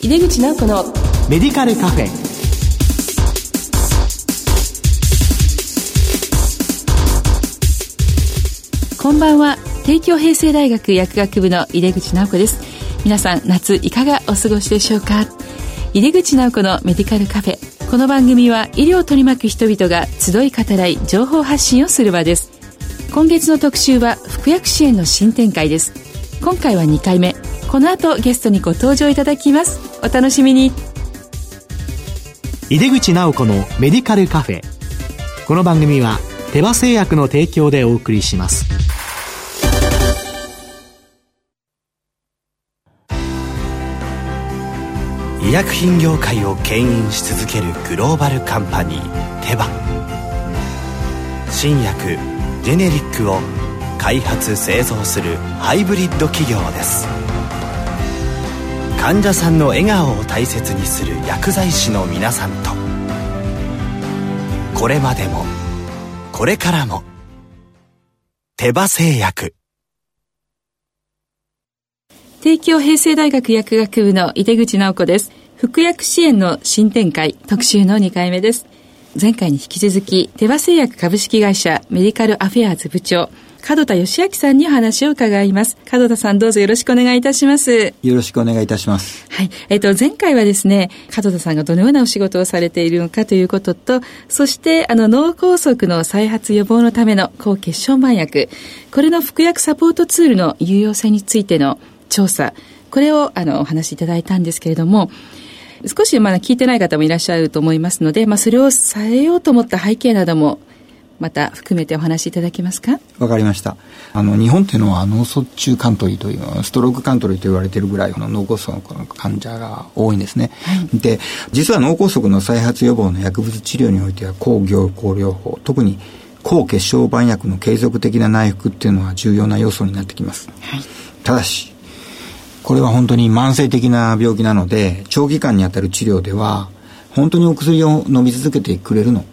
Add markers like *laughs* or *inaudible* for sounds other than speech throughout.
井出口直子のメディカルカフェ。こんばんは。帝京平成大学薬学部の井出口直子です。皆さん夏いかがお過ごしでしょうか？井出口直子のメディカルカフェ。この番組は医療を取り巻く人々が集い語らい情報発信をする場です。今月の特集は服薬支援の新展開です。今回は2回目この後ゲストにご登場いただきます。お楽しみに。井出口直子のメディカルカフェ。この番組は手羽製薬の提供でお送りします。医薬品業界を牽引し続けるグローバルカンパニーテバ。新薬ジェネリックを開発製造するハイブリッド企業です患者さんの笑顔を大切にする薬剤師の皆さんと。これまでもこれからも手羽製薬。帝京平成大学薬学部の井出口直子です。服薬支援の新展開特集の2回目です。前回に引き続き手羽製薬株式会社メディカルアフェアーズ部長門田義明さんにお話を伺います。門田さんどうぞよろしくお願いいたします。よろしくお願いいたします。はい。えっ、ー、と、前回はですね、門田さんがどのようなお仕事をされているのかということと、そして、あの、脳梗塞の再発予防のための抗血小板薬、これの服薬サポートツールの有用性についての調査、これを、あの、お話しいただいたんですけれども、少しまだ聞いてない方もいらっしゃると思いますので、まあ、それをされようと思った背景などもまた含めてお話しいただけますか？わかりました。あの日本っていうのは脳卒中カントリーというストロークカントリーと言われているぐらいの脳梗塞の患者が多いんですね、はい、で実は脳梗塞の再発予防の薬物治療においては抗凝固療法特に抗血小板薬の継続的な内服っていうのは重要な要素になってきます、はい、ただしこれは本当に慢性的な病気なので長期間にあたる治療では本当にお薬を飲み続けてくれるの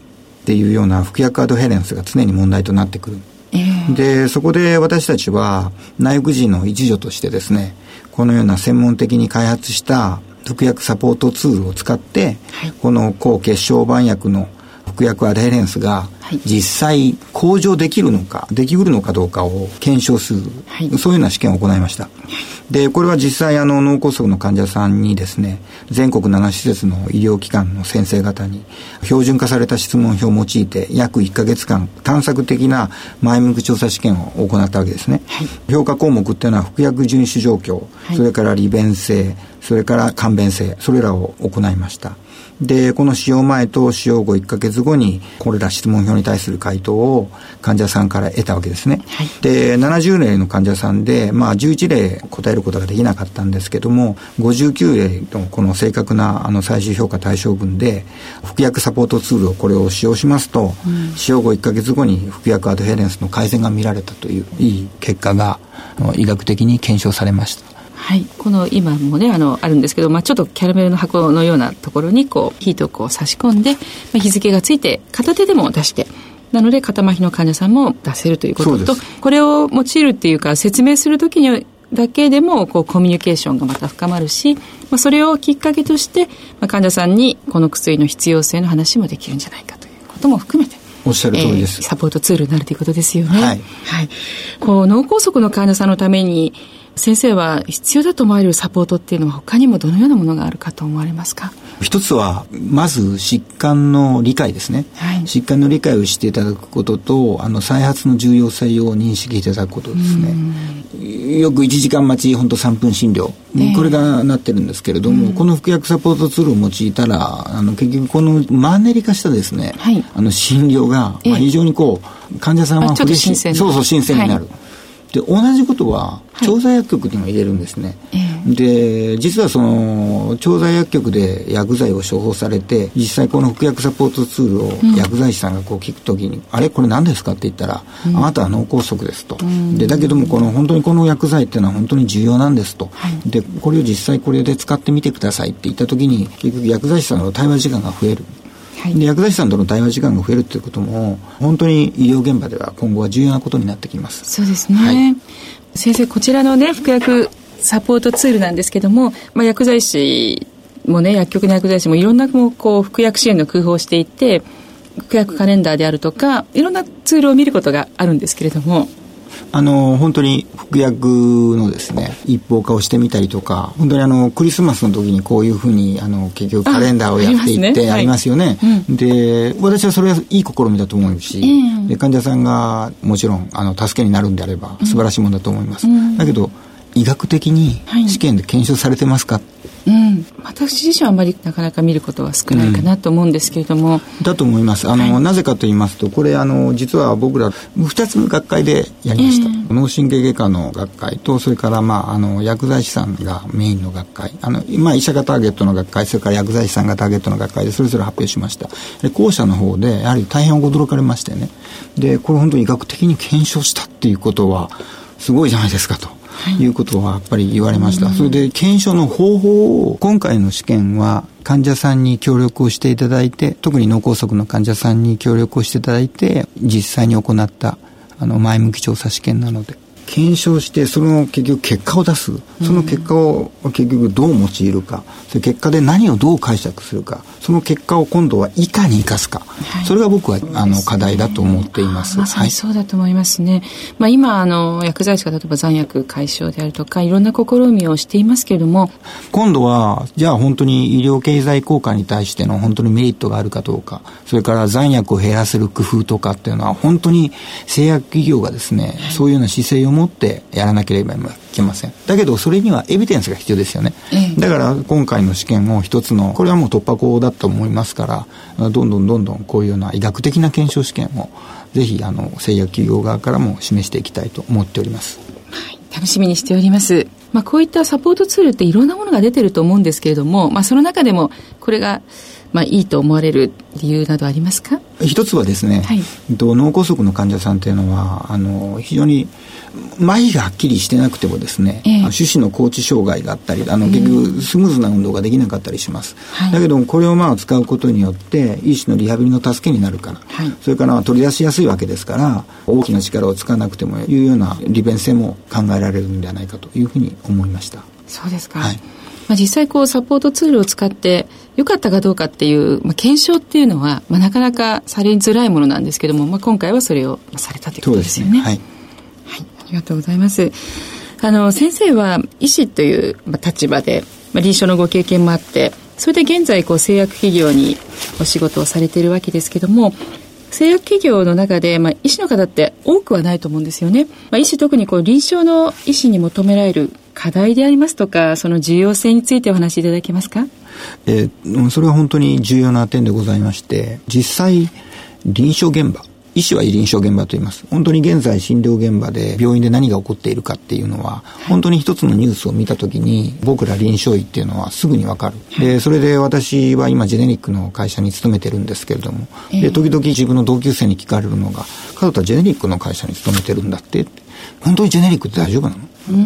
っていうような服薬アドヘレンスが常に問題となってくる。えー、で、そこで私たちは内服人の一助としてですね、このような専門的に開発した服薬サポートツールを使って、はい、この抗血小板薬の服薬アデヘレンスが実際向上できるのか、できうるのかどうかを検証する、はい、そういうような試験を行いました。で、これは実際あの脳梗塞の患者さんにですね、全国7施設の医療機関の先生方に標準化された質問票を用いて約1か月間探索的な前向き調査試験を行ったわけですね。はい、評価項目っていうのは服薬遵守状況、それから利便性、それから簡便性、それらを行いました。で、この使用前と使用後1ヶ月後に、これら質問票に対する回答を患者さんから得たわけですね。はい、で、70例の患者さんで、まあ11例答えることができなかったんですけども、59例のこの正確なあの最終評価対象群で、服薬サポートツールをこれを使用しますと、うん、使用後1ヶ月後に服薬アドヘレンスの改善が見られたといういい結果が医学的に検証されました。はい、この今もねあのあるんですけど、まあ、ちょっとキャラメルの箱のようなところにこうヒートをこう差し込んで、まあ、日付がついて片手でも出してなので肩麻痺の患者さんも出せるということとこれを用いるっていうか説明するときにだけでもこうコミュニケーションがまた深まるし、まあ、それをきっかけとして、まあ、患者さんにこの薬の必要性の話もできるんじゃないかということも含めておっしゃる通りです、えー、サポートツールになるということですよね。はい。はい。こう、脳梗塞の患者さんのために、先生は必要だと思われるサポートっていうのは他にもどのようなものがあるかと思われますか？一つはまず疾患の理解ですね、はい、疾患の理解をしていただくこととあの再発の重要性を認識いただくことですね。よく1時間待ち本当3分診療、えー、これがなってるんですけれども、この服薬サポートツールを用いたらあの結局このマンネリ化したですね、はい、あの診療が、まあ、非常にこう患者さんはそうそう新鮮になる、はいで同じことは調剤薬局にも言えるんですね、はい、で実はその調剤薬局で薬剤を処方されて実際この服薬サポートツールを薬剤師さんがこう聞くときに、うん、あれ？これ何ですかって言ったら、うん、あなたは脳梗塞ですと、うん、でだけどもこの本当にこの薬剤っていうのは本当に重要なんですと、はい、でこれを実際これで使ってみてくださいって言ったときに結局薬剤師さんの対話時間が増えるはい、で薬剤師さんとの対話時間が増えるということも本当に医療現場では今後は重要なことになってきます。そうですね、はい、先生こちらのね服薬サポートツールなんですけども、まあ、薬剤師もね、薬局の薬剤師もいろんなこう服薬支援の工夫をしていて、服薬カレンダーであるとか、いろんなツールを見ることがあるんですけれども、あの本当に服薬のですね一方化をしてみたりとか本当にあのクリスマスの時にこういうふうにあの結局カレンダーをやっていってありますよね、はい、で私はそれはいい試みだと思うし、で患者さんがもちろんあの助けになるんであれば素晴らしいものだと思います、うん、だけど医学的に試験で検証されてますか、はいうん、私自身はあまりなかなか見ることは少ないかなと思うんですけれども、うん、だと思います。あの、はい、なぜかと言いますとこれあの実は僕ら2つの学会でやりました、えー、脳神経外科の学会とそれから、まあ、あの薬剤師さんがメインの学会。あの、まあ、医者がターゲットの学会それから薬剤師さんがターゲットの学会でそれぞれ発表しました。で後者の方でやはり大変驚かれましてね。でこれ本当に医学的に検証したっていうことはすごいじゃないですかと。い。うことはやっぱり言われました。それで検証の方法を今回の試験は患者さんに協力をしていただいて、特に脳梗塞の患者さんに協力をしていただいて、実際に行ったあの前向き調査試験なので、検証してその結局結果を出す。その結果を結局どう用いるか。その結果で何をどう解釈するか。その結果を今度はいかに生かすか、はい、それが僕はあの課題だと思っています。まさにそうだと思いますね、はい、まあ、今あの薬剤師が例えば残薬解消であるとかいろんな試みをしていますけれども。今度はじゃあ本当に医療経済効果に対しての本当にメリットがあるかどうか。それから残薬を減らせる工夫とかっていうのは本当に製薬企業がですね、はい、そういうような姿勢を持ってやらなければいけません。だけど、それにはエビデンスが必要ですよね。だから、今回の試験も一つの、これはもう突破口だと思いますから、どんどんどんどんこういうような医学的な検証試験を、ぜひ、あの、製薬企業側からも示していきたいと思っております。はい、楽しみにしております。まあ、こういったサポートツールっていろんなものが出てると思うんですけれども、まあ、その中でも、これが、まあ、いいと思われる理由などありますか？一つはですね、はい、脳梗塞の患者さんというのはあの非常に麻痺がはっきりしてなくてもですね、えー、手指の高知障害があったりあの結局スムーズな運動ができなかったりします、はい、だけどこれをまあ使うことによって医師のリハビリの助けになるから、はい、それから取り出しやすいわけですから大きな力を使わなくてもいうような利便性も考えられるんではないかというふうに思いました。そうですか、はい。まあ、実際こうサポートツールを使って良かったかどうかっていう、まあ、検証っていうのは、まあ、なかなかされづらいものなんですけども、まあ、今回はそれをされたということですよね。ねはい、はい、ありがとうございます。あの先生は医師という立場で、まあ、臨床のご経験もあってそれで現在こう製薬企業にお仕事をされているわけですけども製薬企業の中で、まあ、医師の方って多くはないと思うんですよね。まあ、医師特にこう臨床の医師に求められる課題でありますとか、その重要性についてお話しいただけますか？えー、それは本当に重要な点でございまして、実際、臨床現場、医師は臨床現場と言います。本当に現在診療現場で病院で何が起こっているかっていうのは、本当に一つのニュースを見たときに、僕ら臨床医っていうのはすぐにわかる。で、それで私は今ジェネリックの会社に勤めてるんですけれども、で、時々自分の同級生に聞かれるのが、加藤田ジェネリックの会社に勤めてるんだって本当にジェネリックって大丈夫なの？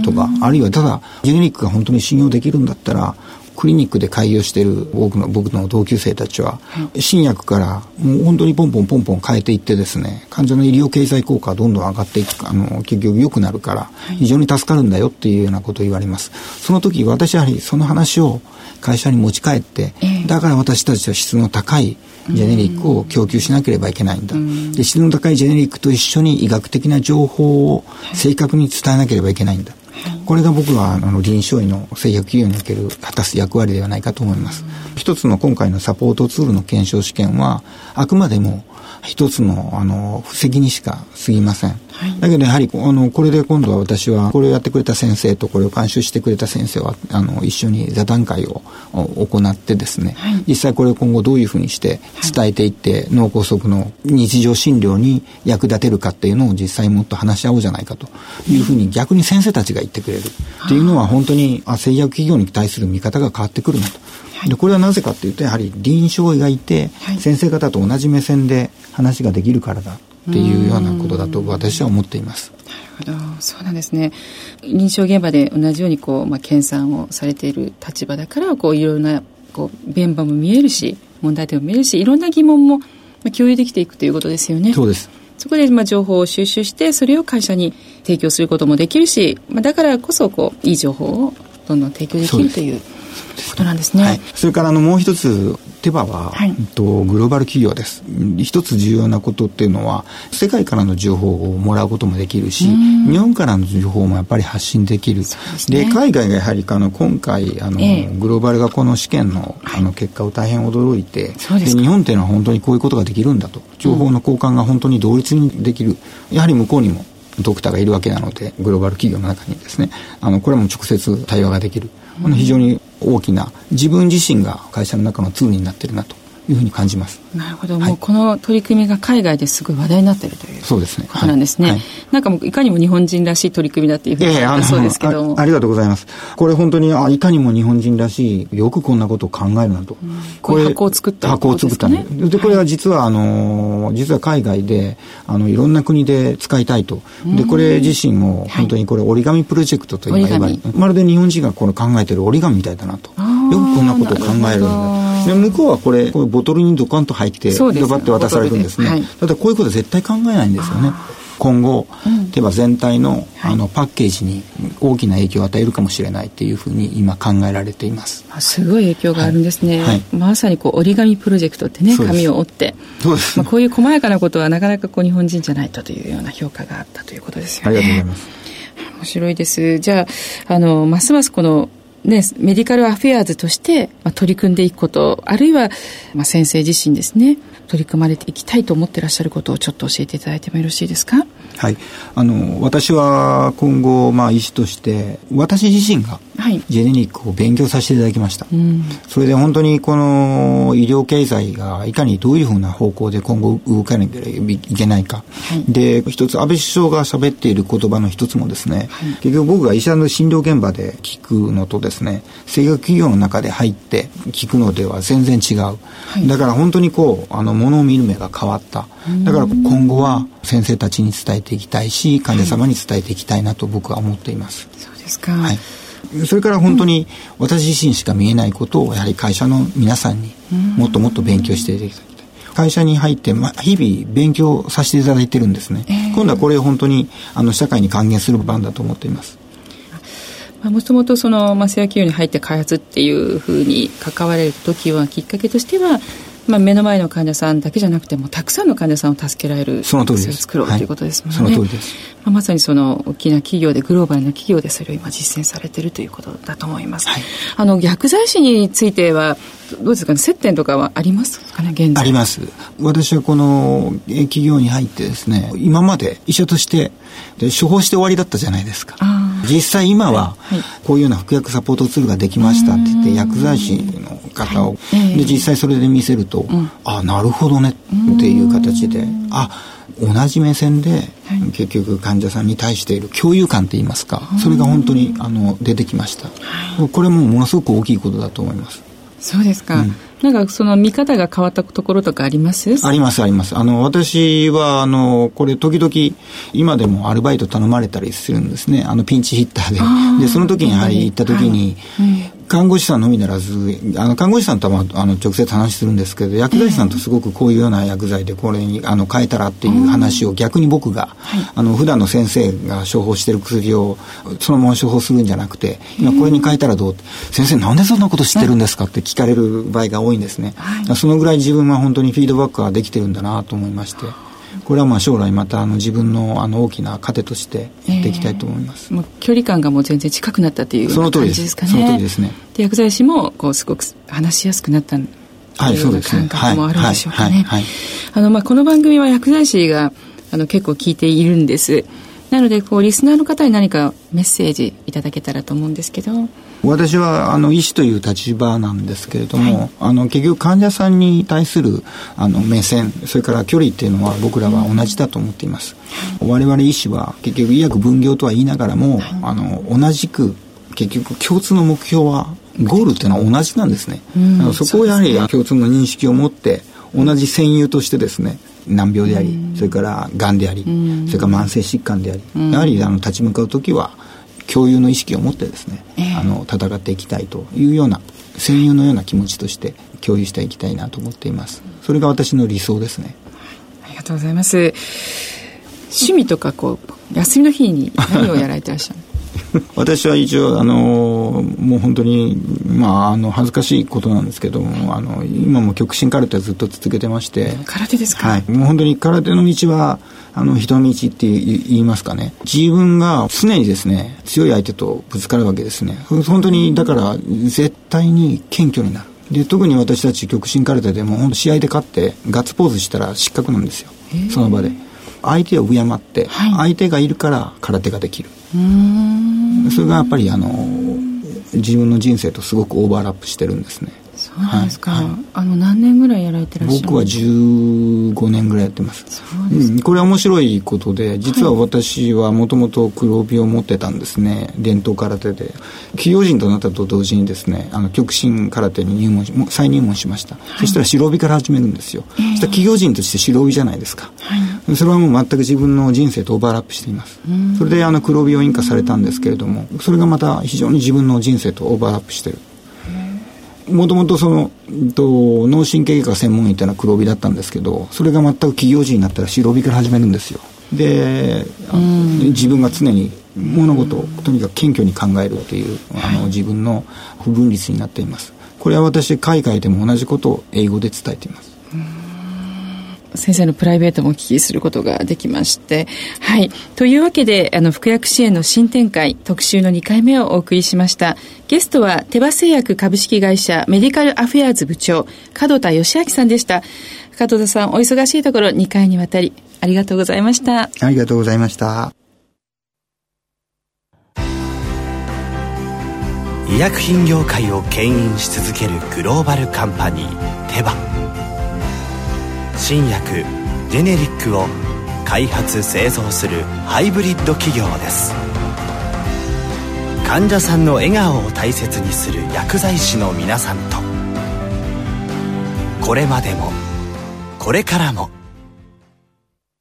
とか、あるいはただ、ジェネリックが本当に信用できるんだったら、クリニックで開業している多くの僕の同級生たちは、新薬からもう本当にポンポンポンポン変えていってですね、患者の医療経済効果はどんどん上がっていく、あの、結局良くなるから、非常に助かるんだよっていうようなことを言われます。その時、私やはりその話を会社に持ち帰って、だから私たちは質の高いジェネリックを供給しなければいけないんだ。で質の高いジェネリックと一緒に医学的な情報を正確に伝えなければいけないんだ。これが僕はあの臨床医の製薬企業における果たす役割ではないかと思います。一つの今回のサポートツールの検証試験はあくまでも一つのあの布石にしか過ぎません。はい、だけどやはりあのこれで今度は私はこれをやってくれた先生とこれを監修してくれた先生はあの一緒に座談会を行ってですね、はい、実際これを今後どういうふうにして伝えていって、はい、脳梗塞の日常診療に役立てるかっていうのを実際もっと話し合おうじゃないかというふうに逆に先生たちが言ってくれる。っていうのは本当にあ製薬企業に対する見方が変わってくるなと。でこれはなぜかというとやはり臨床医がいて、先生方と同じ目線で話ができるからだっていうようなことだと私は思っています。なるほどそうなんですね臨床現場で同じようにこう、まあ、研鑽をされている立場だからこういろんなこう現場も見えるし問題点も見えるしいろんな疑問も、まあ、共有できていくということですよね。そうですそこでまあ情報を収集してそれを会社に提供することもできるし、まあ、だからこそこういい情報をどんどん提供できるという。ことなんですね。はい、それからあのもう一つ手羽は、はい、とグローバル企業です。一つ重要なことっていうのは世界からの情報をもらうこともできるし、日本からの情報もやっぱり発信できる。で、ね、海外がやはりあの今回あの、えー、グローバル学校の試験のあの結果を大変驚いて、で日本っていうのは本当にこういうことができるんだと。情報の交換が本当に同率にできる、やはり向こうにもドクターがいるわけなのでグローバル企業の中にですね。あのこれも直接対話ができる、あの非常に大きな自分自身が会社の中のツールになってるなと。いうふうに感じます。なるほど、はい、もうこの取り組みが海外ですごい話題になっているというそうですねことなんですね。はい、なんかもういかにも日本人らしい取り組みだっていうふうに言そうですけどもあ。ありがとうございます。これ本当にあいかにも日本人らしいよくこんなことを考えるなと。うん、これ箱を作った、ね、箱を作ったね。でこれは実はあの実は海外であのいろんな国で使いたいと。でこれ自身も本当にこれ折り紙プロジェクトといえば、まるで日本人がこの考えてる折り紙みたいだなと。よくこんなことを考えるんだ。で向こうはこれこうボトルにドカンと入ってドバって渡されるんですね、はい、ただこういうこと絶対考えないんですよね。今後、例えば全体の,、あのパッケージに大きな影響を与えるかもしれないっていうふうに今考えられています。すごい影響があるんですね、はい、まさにこう折り紙プロジェクトってね紙を折って。そうです、まあ、こういう細やかなことはなかなかこう日本人じゃないとというような評価があったということですよね。ありがとうございます。面白いです。じゃああのますますこのね、メディカルアフェアーズとして、まあ、取り組んでいくこと、あるいは、まあ、先生自身ですね、取り組まれていきたいと思ってらっしゃることをちょっと教えていただいてもよろしいですか？はい。あの、私は今後、まあ、医師として、私自身が、ジェネリックを勉強させていただきました。はい、それで本当にこの医療経済がいかにどういうふうな方向で今後動かなきゃいけないか。はい、で、一つ、安倍首相が喋っている言葉の一つもですね、はい、結局僕が医者の診療現場で聞くのとですね、製薬企業の中で入って聞くのでは全然違う。だから本当にこう、あの、ものを見る目が変わった。だから今後は先生たちに伝えていきたいし、患者様に伝えていきたいなと僕は思っています。そうですか。はい。それから本当に私自身しか見えないことをやはり会社の皆さんにもっともっと勉強していただきたい。会社に入って、ま、日々勉強させていただいてるんですね。えー、今度はこれを本当にあの社会に還元する番だと思っています。もともとその、まあ、製薬企業に入って開発っていうふうに関われる時はきっかけとしてはまあ、目の前の患者さんだけじゃなくてもたくさんの患者さんを助けられるその通りです。作ろうということですもんね、はい、その通りです、まあ、まさにその大きな企業でグローバルな企業でそれを今実践されているということだと思います、はい、あの薬剤師についてはどうですかね接点とかはありますかね現在。あります。私はこの企業に入ってですね今まで医者としてで処方して終わりだったじゃないですか。実際今はこういうような服薬サポートツールができましたって言って薬剤師の方を、で実際それで見せると、あなるほどねっていう形であ同じ目線で、結局患者さんに対している共有感って言いますかそれが本当にあの出てきました、これもものすごく大きいことだと思います。そうですか、うん。なんかその見方が変わったところとかあります？ありますあります。あの、私は、あの、これ時々、今でもアルバイト頼まれたりするんですね。あの、ピンチヒッターで。で、その時にやはり行った時に、はい看護師さんのみならず、あの看護師さんとは、あの直接話するんですけど、薬剤師さんとすごくこういうような薬剤でこれにあの変えたらっていう話を逆に僕が、はい、あの普段の先生が処方してる薬をそのまま処方するんじゃなくて、今これに変えたらどう？先生なんでそんなこと知ってるんですかって聞かれる場合が多いんですね。はい、そのぐらい自分は本当にフィードバックができてるんだなと思いまして。これはまあ将来またあの自分のあの大きな糧としてやっていきたいと思います、えー、もう距離感がもう全然近くなったっていう感じですかねその通りですねで薬剤師もこうすごく話しやすくなったはい、そうですね。感覚もあるんでしょうかね。あの、まあ、この番組は薬剤師が、あの、結構聞いているんです。なので、こう、リスナーの方に何かメッセージいただけたらと思うんですけど。私はあの医師という立場なんですけれども、はい、あの結局患者さんに対するあの目線それから距離っていうのは僕らは同じだと思っています、はい、我々医師は結局医薬分業とは言いながらも、はい、あの同じく結局共通の目標はゴールっていうのは同じなんですね、うん、そこをやはり共通の認識を持って同じ戦友としてですね難病であり、うん、それからがんであり、うん、それから慢性疾患であり、やはりあの立ち向かう時は共有の意識を持ってですね、えー、あの戦っていきたいというような戦友のような気持ちとして共有していきたいなと思っています。それが私の理想ですね。ありがとうございます。趣味とかこう休みの日に何をやられてらっしゃる *laughs* 私は一応、あの、もう本当に、まあ、あの、恥ずかしいことなんですけども、あの、今も極真空手ずっと続けてまして。空手ですか？はい。もう本当に空手の道は、あの、人の道って言いますかね。自分が常にですね、強い相手とぶつかるわけですね。本当に、だから、絶対に謙虚になる。で、特に私たち極真空手でも、本当試合で勝って、ガッツポーズしたら失格なんですよ。その場で。相手を敬って、はい、相手がいるから空手ができる。それがやっぱりあの自分の人生とすごくオーバーラップしてるんですね。そうですか、はい、あの何年ぐらいやられてらっしゃる僕は15年ぐらいやってます。そうです、うん、これは面白いことで実は私はもともと黒帯を持ってたんですね。伝統空手で。企業人となったと同時にですねあの極真空手に入門し再入門しました、はい、そしたら白帯から始めるんですよ、えー、そしたら企業人として白帯じゃないですか、はい、それはもう全く自分の人生とオーバーラップしています。それであの黒帯を引火されたんですけれどもそれがまた非常に自分の人生とオーバーラップしてるもともとその、と、脳神経外科専門医っていうのは黒帯だったんですけど、それが全く企業人になったら白帯から始めるんですよ。で、自分が常に物事をとにかく謙虚に考えるっていう、あの、自分の不分率になっています。これは私、海外でも同じことを英語で伝えています。先生のプライベートもお聞きすることができまして。はい。というわけで、あの、服薬支援の新展開、特集の2回目をお送りしました。ゲストは、手羽製薬株式会社メディカルアフェアーズ部長、門田義明さんでした。門田さん、お忙しいところ2回にわたり、ありがとうございました。ありがとうございました。医薬品業界を牽引し続けるグローバルカンパニー、手羽。新薬ジェネリックを開発製造するハイブリッド企業です。患者さんの笑顔を大切にする薬剤師の皆さんと。これまでもこれからも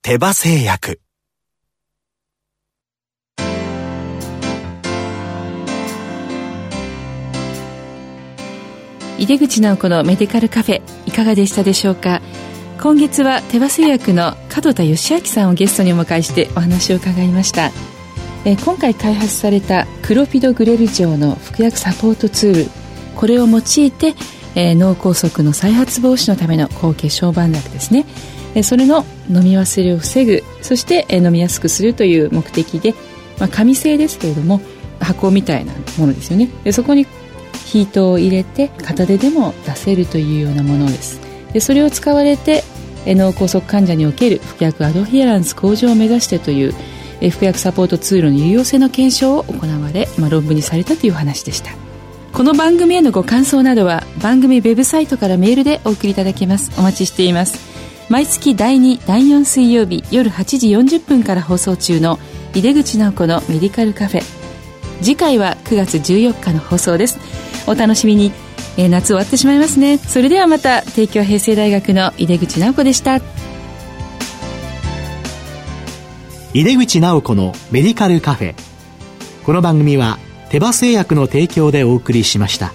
手羽製薬。井出口直子のメディカルカフェいかがでしたでしょうか？今月は手羽製薬の門田義明さんをゲストにお迎えしてお話を伺いました。え今回開発されたクロピドグレル錠の服薬サポートツール。これを用いて、え、脳梗塞の再発防止のための高血小板薬ですね。えそれの飲み忘れを防ぐそして、え飲みやすくするという目的で、まあ、紙製ですけれども箱みたいなものですよね。でそこにヒートを入れて片手でも出せるというようなものです。でそれを使われて脳梗塞患者における服薬アドヒアランス向上を目指してという服薬サポートツールの有用性の検証を行われ、まあ、論文にされたという話でした。この番組へのご感想などは番組ウェブサイトからメールでお送りいただけます。お待ちしています。毎月第2第4水曜日夜8時40分から放送中の井出口直子のメディカルカフェ。次回は9月14日の放送です。お楽しみに。えー、夏終わってしまいますね。それではまた帝京平成大学の井出口直子でした。井出口直子のメディカルカフェ。この番組は手羽製薬の提供でお送りしました。